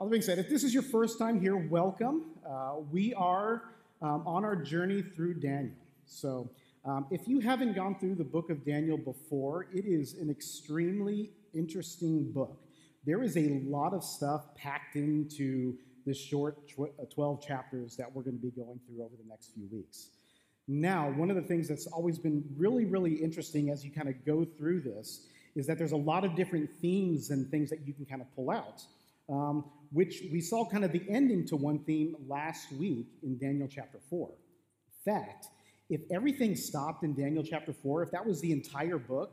All that being said, if this is your first time here, welcome. Uh, we are um, on our journey through Daniel. So, um, if you haven't gone through the book of Daniel before, it is an extremely interesting book. There is a lot of stuff packed into this short uh, 12 chapters that we're going to be going through over the next few weeks. Now, one of the things that's always been really, really interesting as you kind of go through this is that there's a lot of different themes and things that you can kind of pull out, um, which we saw kind of the ending to one theme last week in Daniel chapter 4. In fact, if everything stopped in Daniel chapter 4, if that was the entire book,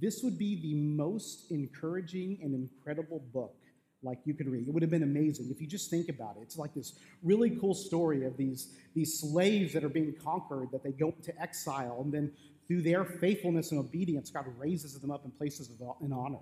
this would be the most encouraging and incredible book like you could read. It would have been amazing if you just think about it. It's like this really cool story of these, these slaves that are being conquered, that they go into exile, and then through their faithfulness and obedience, God raises them up in places of in honor.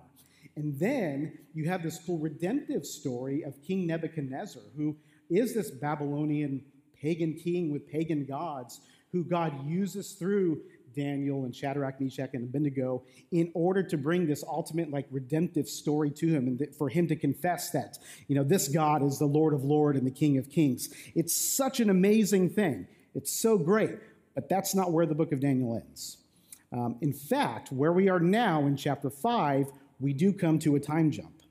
And then you have this cool redemptive story of King Nebuchadnezzar, who is this Babylonian pagan king with pagan gods who God uses through Daniel and Shadrach, Meshach, and Abednego in order to bring this ultimate, like, redemptive story to him and th- for him to confess that, you know, this God is the Lord of Lords and the King of Kings. It's such an amazing thing. It's so great. But that's not where the book of Daniel ends. Um, in fact, where we are now in chapter 5, we do come to a time jump.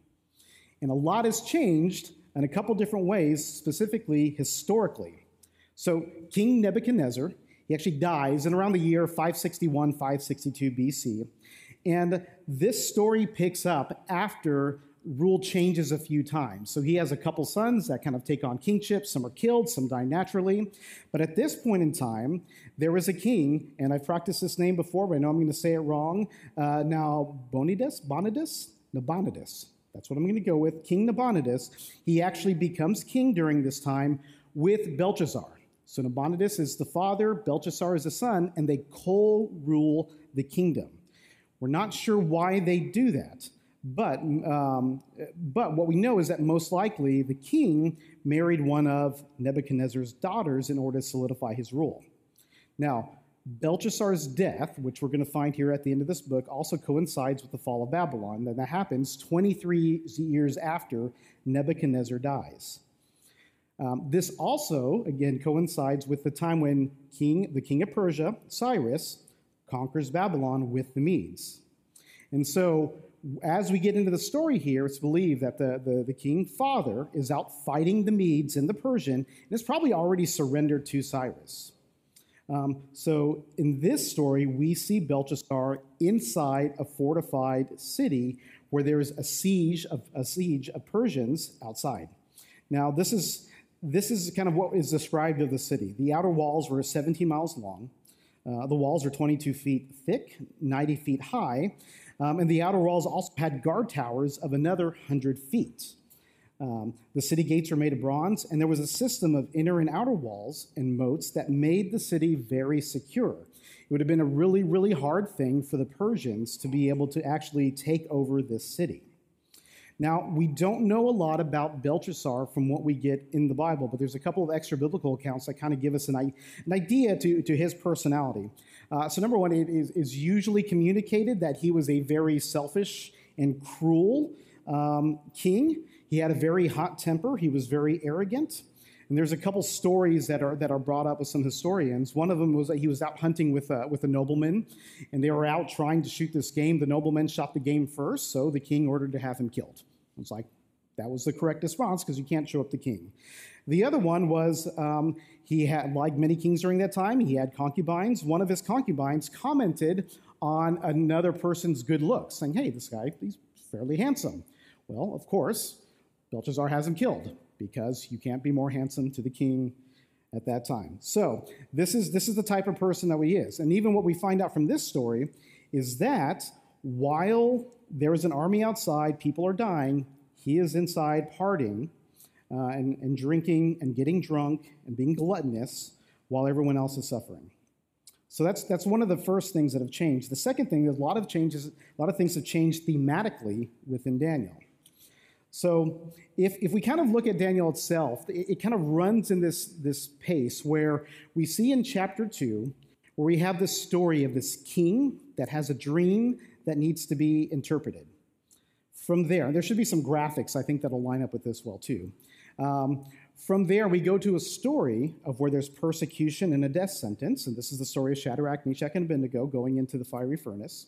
And a lot has changed in a couple different ways, specifically historically. So, King Nebuchadnezzar he actually dies in around the year 561, 562 BC. And this story picks up after rule changes a few times. So he has a couple sons that kind of take on kingship. Some are killed, some die naturally. But at this point in time, there was a king, and I've practiced this name before, but I know I'm going to say it wrong. Uh, now, Bonidas? Bonidus? Nabonidus. That's what I'm going to go with. King Nabonidus. He actually becomes king during this time with Belshazzar. So Nabonidus is the father, Belshazzar is the son, and they co rule the kingdom. We're not sure why they do that, but, um, but what we know is that most likely the king married one of Nebuchadnezzar's daughters in order to solidify his rule. Now, Belshazzar's death, which we're going to find here at the end of this book, also coincides with the fall of Babylon. And that happens 23 years after Nebuchadnezzar dies. Um, this also, again, coincides with the time when king, the king of Persia, Cyrus, conquers Babylon with the Medes. And so, as we get into the story here, it's believed that the, the, the king father is out fighting the Medes and the Persian, and is probably already surrendered to Cyrus. Um, so, in this story, we see Belshazzar inside a fortified city where there is a siege of a siege of Persians outside. Now, this is this is kind of what is described of the city. The outer walls were 17 miles long. Uh, the walls are 22 feet thick, 90 feet high, um, and the outer walls also had guard towers of another 100 feet. Um, the city gates were made of bronze, and there was a system of inner and outer walls and moats that made the city very secure. It would have been a really, really hard thing for the Persians to be able to actually take over this city. Now, we don't know a lot about Belshazzar from what we get in the Bible, but there's a couple of extra biblical accounts that kind of give us an, an idea to, to his personality. Uh, so, number one, it is, is, usually communicated that he was a very selfish and cruel um, king. He had a very hot temper, he was very arrogant. And there's a couple stories that are that are brought up with some historians. One of them was that he was out hunting with a, with a nobleman, and they were out trying to shoot this game. The nobleman shot the game first, so the king ordered to have him killed. It's like, that was the correct response because you can't show up the king. The other one was um, he had, like many kings during that time, he had concubines. One of his concubines commented on another person's good looks, saying, hey, this guy, he's fairly handsome. Well, of course, Belshazzar has him killed because you can't be more handsome to the king at that time. So this is this is the type of person that he is. And even what we find out from this story is that while there is an army outside, people are dying, he is inside partying uh, and, and drinking and getting drunk and being gluttonous while everyone else is suffering. So that's, that's one of the first things that have changed. The second thing is a lot of changes, a lot of things have changed thematically within Daniel. So if, if we kind of look at Daniel itself, it, it kind of runs in this, this pace where we see in chapter 2 where we have this story of this king that has a dream that needs to be interpreted. from there, there should be some graphics, I think, that'll line up with this well, too. Um, from there, we go to a story of where there's persecution and a death sentence, and this is the story of Shadrach, Meshach, and Abednego going into the fiery furnace.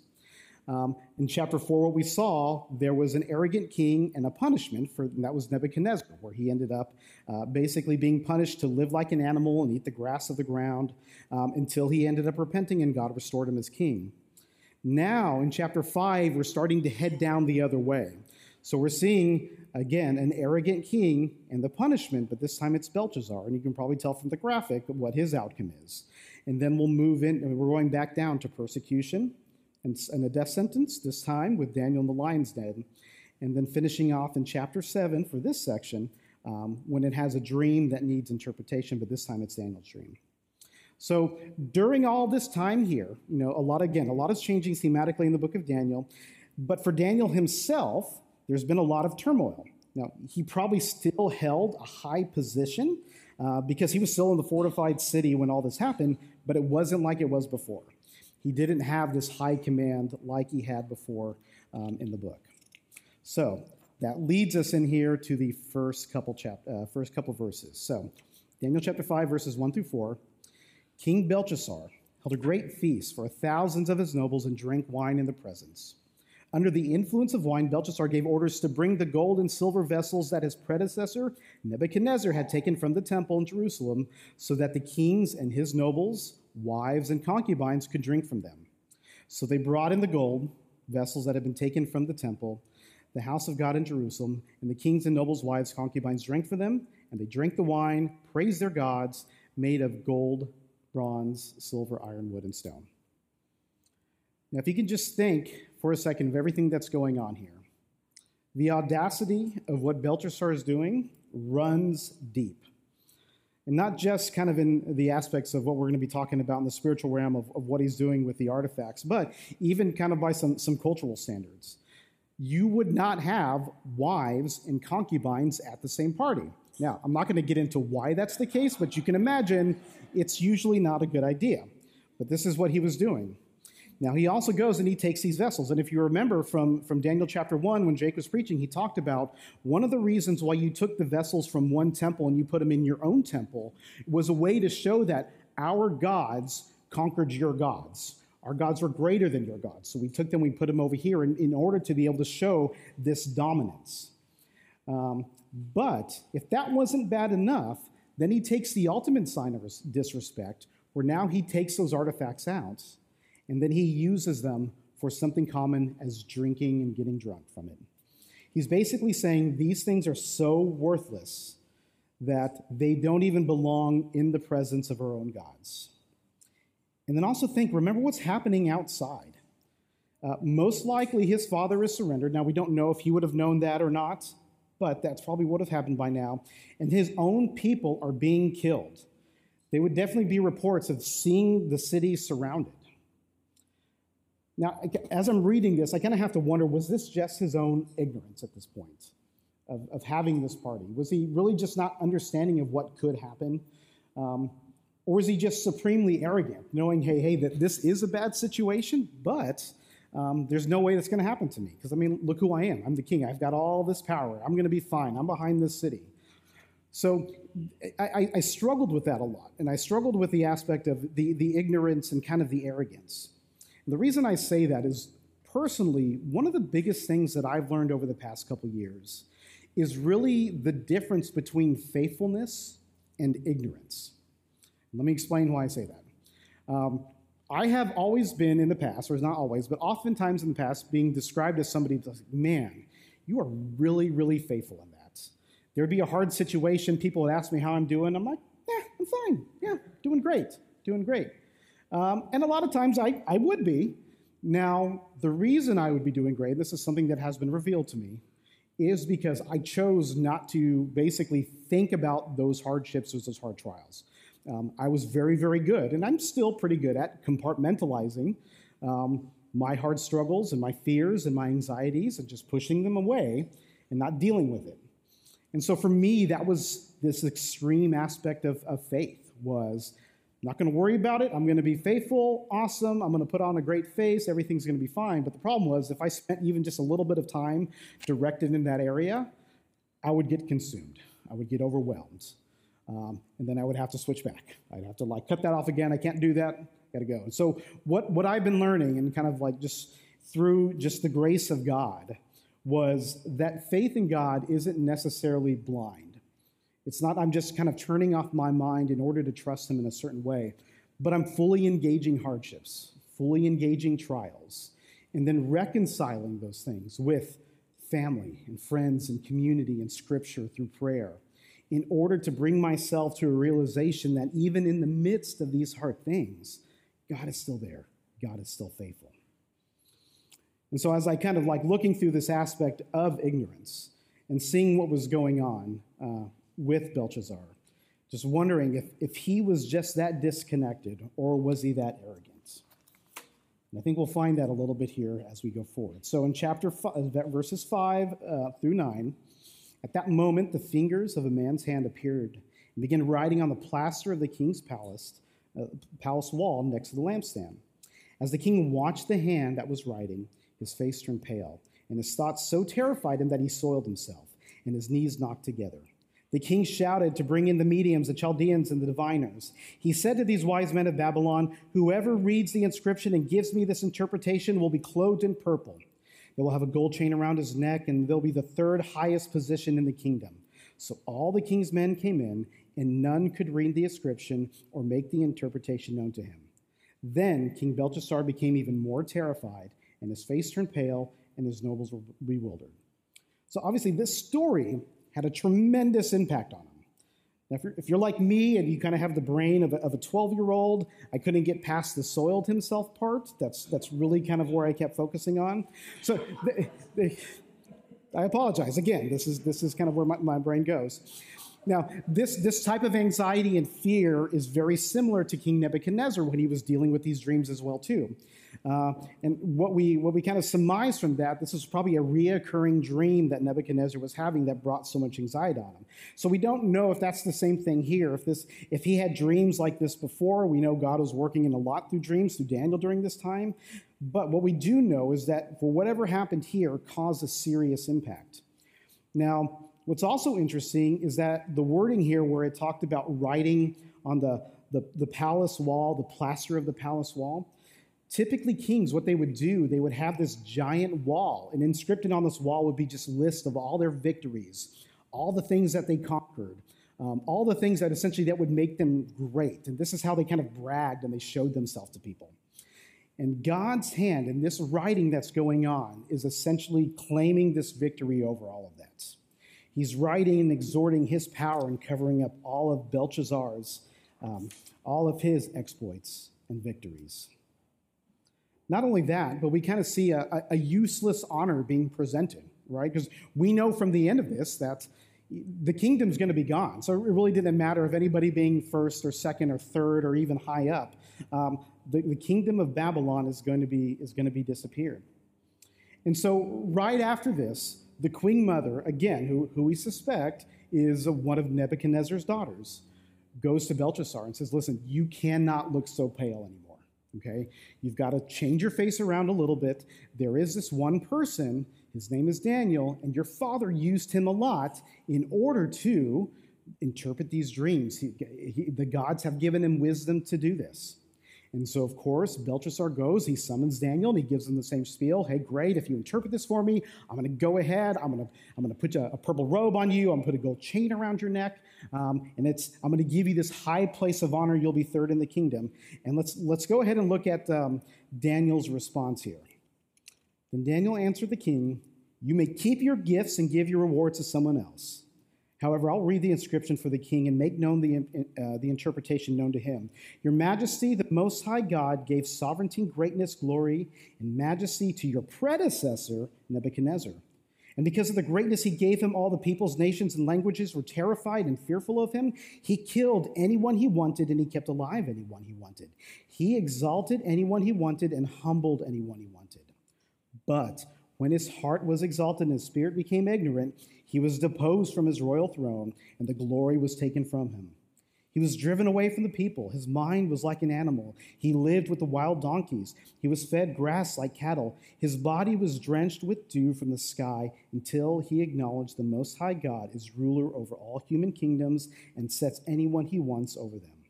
Um, in chapter 4, what we saw, there was an arrogant king and a punishment for, that was Nebuchadnezzar, where he ended up uh, basically being punished to live like an animal and eat the grass of the ground um, until he ended up repenting and God restored him as king. Now, in chapter 5, we're starting to head down the other way. So we're seeing, again, an arrogant king and the punishment, but this time it's Belshazzar, and you can probably tell from the graphic what his outcome is. And then we'll move in, we're going back down to persecution and, and a death sentence, this time with Daniel in the lion's den. And then finishing off in chapter 7 for this section, um, when it has a dream that needs interpretation, but this time it's Daniel's dream. So during all this time here, you know, a lot again, a lot is changing thematically in the book of Daniel, but for Daniel himself, there's been a lot of turmoil. Now, he probably still held a high position uh, because he was still in the fortified city when all this happened, but it wasn't like it was before. He didn't have this high command like he had before um, in the book. So that leads us in here to the first couple chap- uh, first couple verses. So Daniel chapter five verses one through four. King Belshazzar held a great feast for thousands of his nobles and drank wine in the presence. Under the influence of wine, Belshazzar gave orders to bring the gold and silver vessels that his predecessor, Nebuchadnezzar, had taken from the temple in Jerusalem, so that the kings and his nobles, wives, and concubines could drink from them. So they brought in the gold, vessels that had been taken from the temple, the house of God in Jerusalem, and the kings and nobles' wives, concubines drank from them, and they drank the wine, praised their gods, made of gold, bronze, silver, iron, wood, and stone. Now, if you can just think for a second of everything that's going on here, the audacity of what Belshazzar is doing runs deep. And not just kind of in the aspects of what we're going to be talking about in the spiritual realm of, of what he's doing with the artifacts, but even kind of by some, some cultural standards. You would not have wives and concubines at the same party. Now, I'm not going to get into why that's the case, but you can imagine it's usually not a good idea. But this is what he was doing. Now, he also goes and he takes these vessels. And if you remember from, from Daniel chapter 1, when Jake was preaching, he talked about one of the reasons why you took the vessels from one temple and you put them in your own temple was a way to show that our gods conquered your gods. Our gods were greater than your gods. So we took them, we put them over here in, in order to be able to show this dominance. Um, but if that wasn't bad enough, then he takes the ultimate sign of disrespect, where now he takes those artifacts out and then he uses them for something common as drinking and getting drunk from it. He's basically saying these things are so worthless that they don't even belong in the presence of our own gods. And then also think remember what's happening outside. Uh, most likely his father is surrendered. Now, we don't know if he would have known that or not, but that's probably what would have happened by now. And his own people are being killed. There would definitely be reports of seeing the city surrounded. Now, as I'm reading this, I kind of have to wonder was this just his own ignorance at this point of, of having this party? Was he really just not understanding of what could happen? Um, or is he just supremely arrogant, knowing, hey, hey, that this is a bad situation, but um, there's no way that's going to happen to me? Because, I mean, look who I am. I'm the king. I've got all this power. I'm going to be fine. I'm behind this city. So I, I, struggled with that a lot. And I struggled with the aspect of the, the ignorance and kind of the arrogance. And the reason I say that is personally, one of the biggest things that I've learned over the past couple years is really the difference between faithfulness and ignorance. Let me explain why I say that. Um, I have always been in the past, or not always, but oftentimes in the past, being described as somebody that's like, man, you are really, really faithful in that. There'd be a hard situation, people would ask me how I'm doing. I'm like, yeah, I'm fine. Yeah, doing great, doing great. Um, and a lot of times I, I would be. Now, the reason I would be doing great, this is something that has been revealed to me, is because I chose not to basically think about those hardships or those hard trials. Um, I was very, very good, and I'm still pretty good at compartmentalizing um, my hard struggles and my fears and my anxieties and just pushing them away and not dealing with it. And so for me, that was this extreme aspect of, of faith was not going to worry about it. I'm going to be faithful, awesome. I'm going to put on a great face. Everything's going to be fine. But the problem was, if I spent even just a little bit of time directed in that area, I would get consumed. I would get overwhelmed. Um, and then I would have to switch back. I'd have to like cut that off again. I can't do that. Got to go. And so what what I've been learning and kind of like just through just the grace of God was that faith in God isn't necessarily blind. It's not I'm just kind of turning off my mind in order to trust him in a certain way, but I'm fully engaging hardships, fully engaging trials, and then reconciling those things with family and friends and community and scripture through prayer in order to bring myself to a realization that even in the midst of these hard things, God is still there. God is still faithful. And so, as I kind of like looking through this aspect of ignorance and seeing what was going on uh, with Belshazzar, just wondering if, if he was just that disconnected or was he that arrogant? And I think we'll find that a little bit here as we go forward. So, in chapter five, verses 5 uh, through 9, at that moment, the fingers of a man's hand appeared and began writing on the plaster of the king's palace, uh, palace wall next to the lampstand. As the king watched the hand that was writing, his face turned pale, and his thoughts so terrified him that he soiled himself, and his knees knocked together. The king shouted to bring in the mediums, the Chaldeans, and the diviners. He said to these wise men of Babylon, Whoever reads the inscription and gives me this interpretation will be clothed in purple they will have a gold chain around his neck, and they'll be the third highest position in the kingdom. So all the king's men came in, and none could read the inscription or make the interpretation known to him. Then King Belshazzar became even more terrified, and his face turned pale, and his nobles were bewildered. So obviously, this story had a tremendous impact on him. Now, if you're, if you're like me and you kind of have the brain of a 12 year old, I couldn't get past the soiled himself part. That's, that's really kind of where I kept focusing on. So the, the, I apologize. Again, this is, this is kind of where my, my brain goes. Now, this, this type of anxiety and fear is very similar to King Nebuchadnezzar when he was dealing with these dreams as well, too. Uh, and what we, what we kind of surmise from that, this is probably a reoccurring dream that Nebuchadnezzar was having that brought so much anxiety on him. So we don't know if that's the same thing here. If, this, if he had dreams like this before, we know God was working in a lot through dreams through Daniel during this time. But what we do know is that for whatever happened here caused a serious impact. Now, what's also interesting is that the wording here where it talked about writing on the, the, the palace wall, the plaster of the palace wall, Typically, kings, what they would do, they would have this giant wall, and inscripted on this wall would be just list of all their victories, all the things that they conquered, um, all the things that essentially that would make them great. And this is how they kind of bragged and they showed themselves to people. And God's hand in this writing that's going on is essentially claiming this victory over all of that. He's writing and exhorting his power and covering up all of Belshazzar's, um, all of his exploits and victories. Not only that, but we kind of see a, a useless honor being presented, right? Because we know from the end of this that the kingdom's going to be gone. So it really didn't matter if anybody being first or second or third or even high up. Um, the, the kingdom of Babylon is going to be is going to be disappeared. And so right after this, the queen mother, again, who, who we suspect is one of Nebuchadnezzar's daughters, goes to Belshazzar and says, Listen, you cannot look so pale anymore. Okay? You've got to change your face around a little bit. There is this one person, his name is Daniel, and your father used him a lot in order to interpret these dreams. He, he, the gods have given him wisdom to do this. And so, of course, Belshazzar goes, he summons Daniel, and he gives him the same spiel. Hey, great, if you interpret this for me, I'm going to go ahead. I'm going to, I'm going to put a, a, purple robe on you. I'm going to put a gold chain around your neck. Um, and it's, I'm going to give you this high place of honor. You'll be third in the kingdom. And let's, let's go ahead and look at um, Daniel's response here. Then Daniel answered the king, You may keep your gifts and give your rewards to someone else. However, I'll read the inscription for the king and make known the, uh, the interpretation known to him. Your majesty, the Most High God, gave sovereignty, greatness, glory, and majesty to your predecessor, Nebuchadnezzar. And because of the greatness he gave him, all the peoples, nations, and languages were terrified and fearful of him. He killed anyone he wanted, and he kept alive anyone he wanted. He exalted anyone he wanted and humbled anyone he wanted. But when his heart was exalted and his spirit became ignorant, he was deposed from his royal throne, and the glory was taken from him. He was driven away from the people. His mind was like an animal. He lived with the wild donkeys. He was fed grass like cattle. His body was drenched with dew from the sky until he acknowledged the Most High God is ruler over all human kingdoms and sets anyone he wants over them.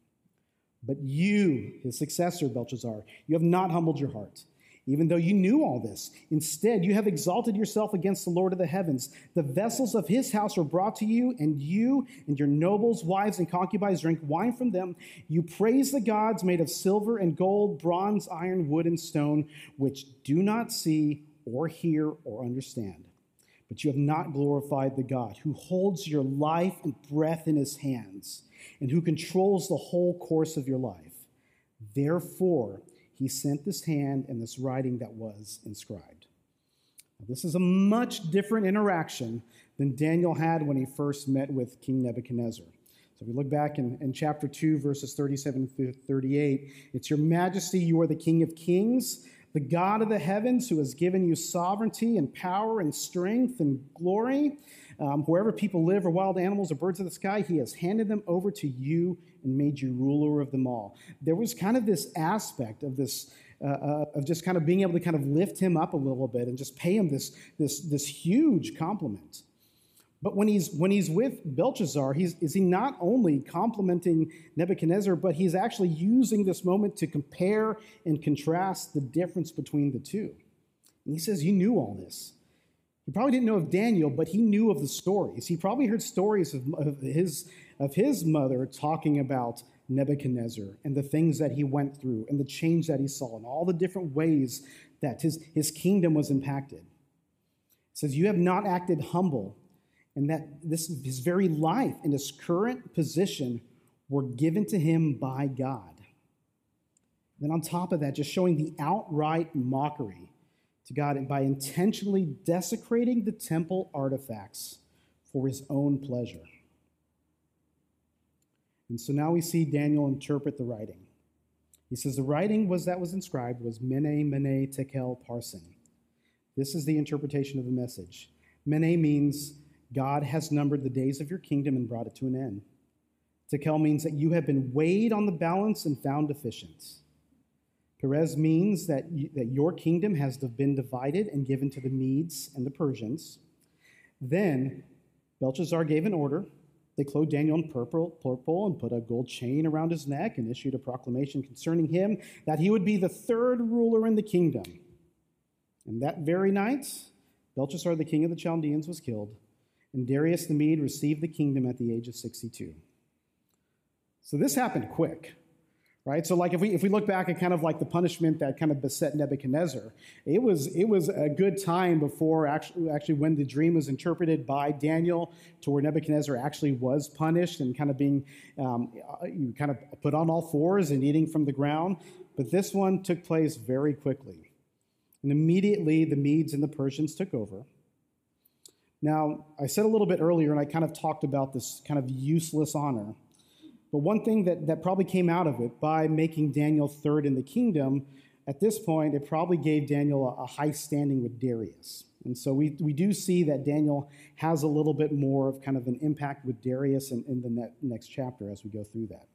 But you, his successor, Belshazzar, you have not humbled your heart even though you knew all this. Instead, you have exalted yourself against the Lord of the heavens. The vessels of his house were brought to you, and you and your nobles, wives, and concubines drink wine from them. You praise the gods made of silver and gold, bronze, iron, wood, and stone, which do not see or hear or understand. But you have not glorified the God who holds your life and breath in his hands and who controls the whole course of your life. Therefore, he sent this hand and this writing that was inscribed. Now, this is a much different interaction than Daniel had when he first met with King Nebuchadnezzar. So if we look back in, in chapter 2, verses 37 through 38, it's Your Majesty, you are the King of kings, the God of the heavens, who has given you sovereignty and power and strength and glory. Um, wherever people live, or wild animals, or birds of the sky, he has handed them over to you and made you ruler of them all. There was kind of this aspect of this. Uh, uh, of just kind of being able to kind of lift him up a little bit and just pay him this, this, this huge compliment. But when he's, when he's with Belshazzar, he's, is he not only complimenting Nebuchadnezzar, but he's actually using this moment to compare and contrast the difference between the two. And he says, You knew all this. He probably didn't know of Daniel, but he knew of the stories. He probably heard stories of, of, his, of his mother talking about Nebuchadnezzar and the things that he went through and the change that he saw and all the different ways that his, his kingdom was impacted. It says, You have not acted humble, and that this, his very life and his current position were given to him by God. Then, on top of that, just showing the outright mockery to God by intentionally desecrating the temple artifacts for his own pleasure. And so now we see Daniel interpret the writing. He says the writing was that was inscribed was Mene, Mene, Tekel, Parsin. This is the interpretation of the message. Mene means God has numbered the days of your kingdom and brought it to an end. Tekel means that you have been weighed on the balance and found deficient. Peres means that, you, that your kingdom has been divided and given to the Medes and the Persians. Then Belshazzar gave an order. They clothed Daniel in purple, purple and put a gold chain around his neck and issued a proclamation concerning him that he would be the third ruler in the kingdom. And that very night, Belshazzar, the king of the Chaldeans, was killed, and Darius the Mede received the kingdom at the age of 62. So this happened quick right? So like if we if we look back at kind of like the punishment that kind of beset nebuchadnezzar it was it was a good time before actually actually when the dream was interpreted by daniel to where nebuchadnezzar actually was punished and kind of being um, you kind of put on all fours and eating from the ground. But this one took place very quickly. And immediately the medes and the persians took over. Now i said a little bit earlier and i kind of talked about this kind of useless honor but one thing that, that probably came out of it by making Daniel third in the kingdom, at this point, it probably gave Daniel a, a high standing with Darius. And so we, we do see that Daniel has a little bit more of kind of an impact with Darius in, in the ne- next chapter as we go through that.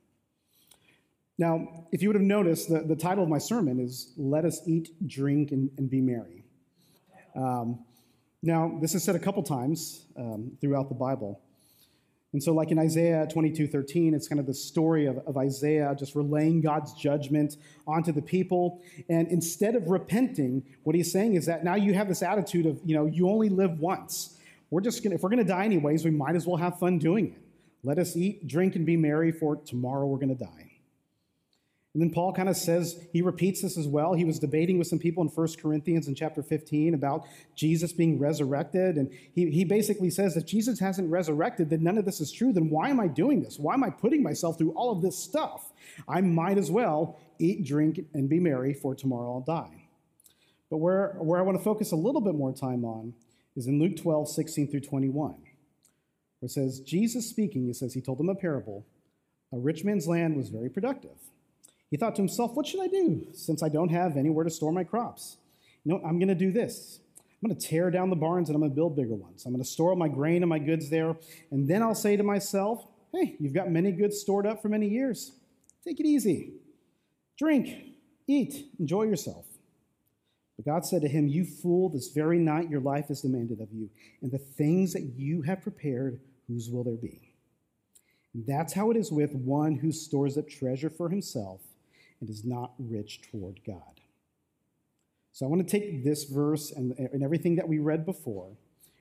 Now, if you would have noticed, the, the title of my sermon is Let Us Eat, Drink, and, and Be Merry. Um, now, this is said a couple times um, throughout the Bible. And so, like in Isaiah 22 13, it's kind of the story of, of Isaiah just relaying God's judgment onto the people. And instead of repenting, what he's saying is that now you have this attitude of, you know, you only live once. We're just going to, if we're going to die anyways, we might as well have fun doing it. Let us eat, drink, and be merry, for tomorrow we're going to die. And then Paul kind of says, he repeats this as well. He was debating with some people in 1 Corinthians in chapter 15 about Jesus being resurrected. And he, he basically says, if Jesus hasn't resurrected, then none of this is true. Then why am I doing this? Why am I putting myself through all of this stuff? I might as well eat, drink, and be merry, for tomorrow I'll die. But where, where I want to focus a little bit more time on is in Luke 12, 16 through 21, where it says, Jesus speaking, he says, he told them a parable. A rich man's land was very productive. He thought to himself, What should I do since I don't have anywhere to store my crops? You know, I'm going to do this. I'm going to tear down the barns and I'm going to build bigger ones. I'm going to store all my grain and my goods there. And then I'll say to myself, Hey, you've got many goods stored up for many years. Take it easy. Drink, eat, enjoy yourself. But God said to him, You fool, this very night your life is demanded of you, and the things that you have prepared, whose will there be? That's how it is with one who stores up treasure for himself and is not rich toward God. So I want to take this verse and, and everything that we read before,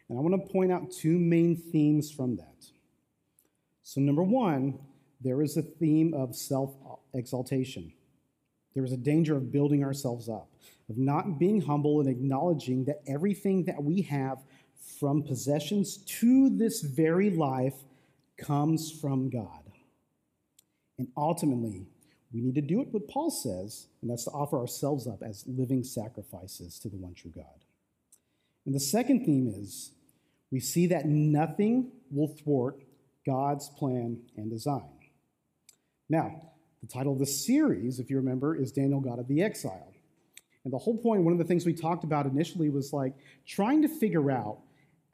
and I want to point out two main themes from that. So, number one, there is a theme of self exaltation. There is a danger of building ourselves up, of not being humble and acknowledging that everything that we have, from possessions to this very life, comes from God. And ultimately, we need to do it what Paul says, and that's to offer ourselves up as living sacrifices to the one true God. And the second theme is we see that nothing will thwart God's plan and design. Now, the title of the series, if you remember, is Daniel, God of the Exile. And the whole point, one of the things we talked about initially was like trying to figure out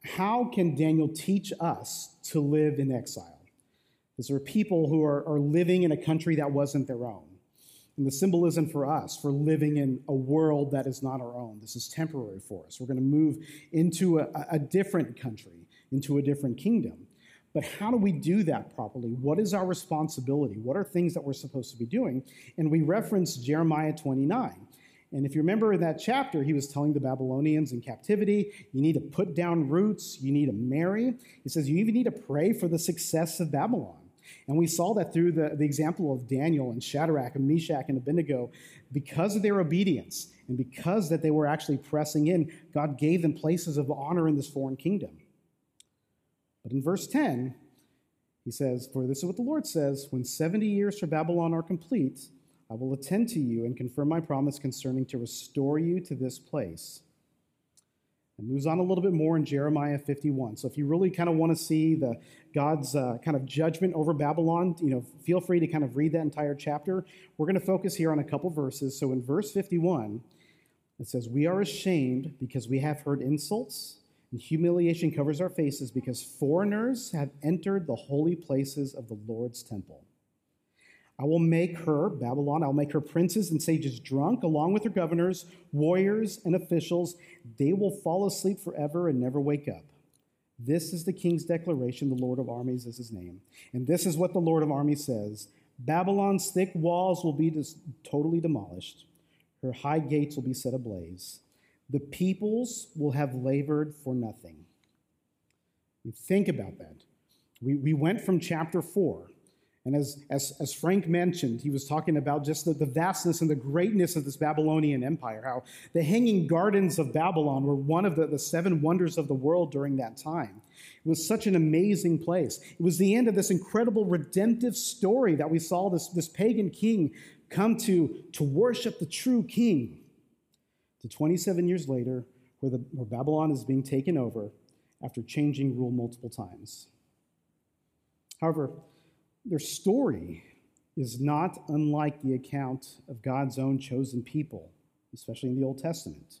how can Daniel teach us to live in exile? These are people who are, are living in a country that wasn't their own. And the symbolism for us, for living in a world that is not our own. This is temporary for us. We're going to move into a, a different country, into a different kingdom. But how do we do that properly? What is our responsibility? What are things that we're supposed to be doing? And we reference Jeremiah 29. And if you remember in that chapter, he was telling the Babylonians in captivity, you need to put down roots, you need to marry. He says, you even need to pray for the success of Babylon. And we saw that through the, the example of Daniel and Shadrach and Meshach and Abednego. Because of their obedience and because that they were actually pressing in, God gave them places of honor in this foreign kingdom. But in verse 10, he says, For this is what the Lord says When 70 years for Babylon are complete, I will attend to you and confirm my promise concerning to restore you to this place. And moves on a little bit more in Jeremiah 51. So if you really kind of want to see the God's uh, kind of judgment over Babylon, you know, feel free to kind of read that entire chapter. We're going to focus here on a couple verses. So in verse 51, it says, "We are ashamed because we have heard insults, and humiliation covers our faces because foreigners have entered the holy places of the Lord's temple." I will make her, Babylon, I will make her princes and sages drunk, along with her governors, warriors, and officials. They will fall asleep forever and never wake up. This is the king's declaration. The Lord of armies is his name. And this is what the Lord of armies says Babylon's thick walls will be dis- totally demolished, her high gates will be set ablaze. The peoples will have labored for nothing. think about that. We, we went from chapter 4 and as, as, as Frank mentioned, he was talking about just the, the vastness and the greatness of this Babylonian empire, how the hanging gardens of Babylon were one of the, the seven wonders of the world during that time. It was such an amazing place. It was the end of this incredible redemptive story that we saw this, this pagan king come to, to worship the true king. To 27 years later, where, the, where Babylon is being taken over after changing rule multiple times. However, their story is not unlike the account of God's own chosen people, especially in the Old Testament.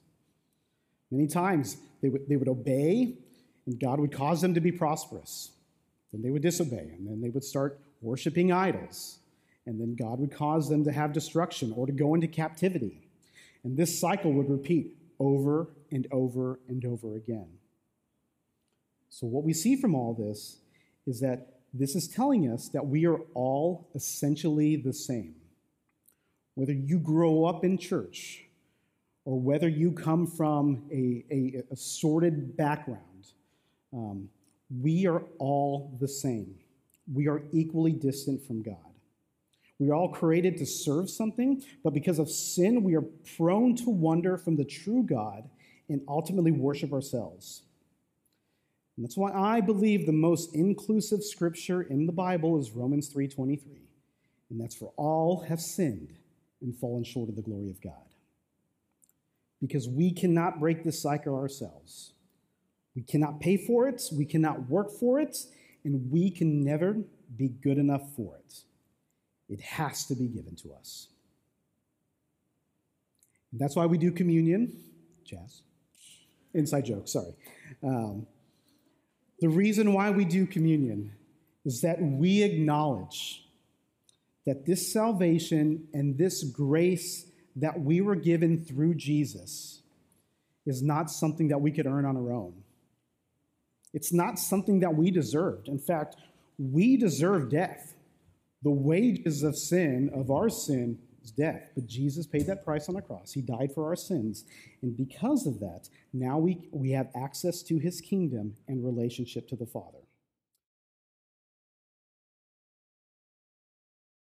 Many times they would, they would obey, and God would cause them to be prosperous. Then they would disobey, and then they would start worshiping idols. And then God would cause them to have destruction or to go into captivity. And this cycle would repeat over and over and over again. So, what we see from all this is that this is telling us that we are all essentially the same. Whether you grow up in church or whether you come from a, a, a sorted background, um, we are all the same. We are equally distant from God. We are all created to serve something, but because of sin, we are prone to wander from the true God and ultimately worship ourselves. And that's why I believe the most inclusive scripture in the Bible is Romans 3:23. And that's for all have sinned and fallen short of the glory of God. Because we cannot break this cycle ourselves. We cannot pay for it, we cannot work for it, and we can never be good enough for it. It has to be given to us. And that's why we do communion. Jazz. Inside joke, sorry. Um, the reason why we do communion is that we acknowledge that this salvation and this grace that we were given through Jesus is not something that we could earn on our own. It's not something that we deserved. In fact, we deserve death. The wages of sin, of our sin, is death. But Jesus paid that price on the cross. He died for our sins. And because of that, now we, we have access to his kingdom and relationship to the Father.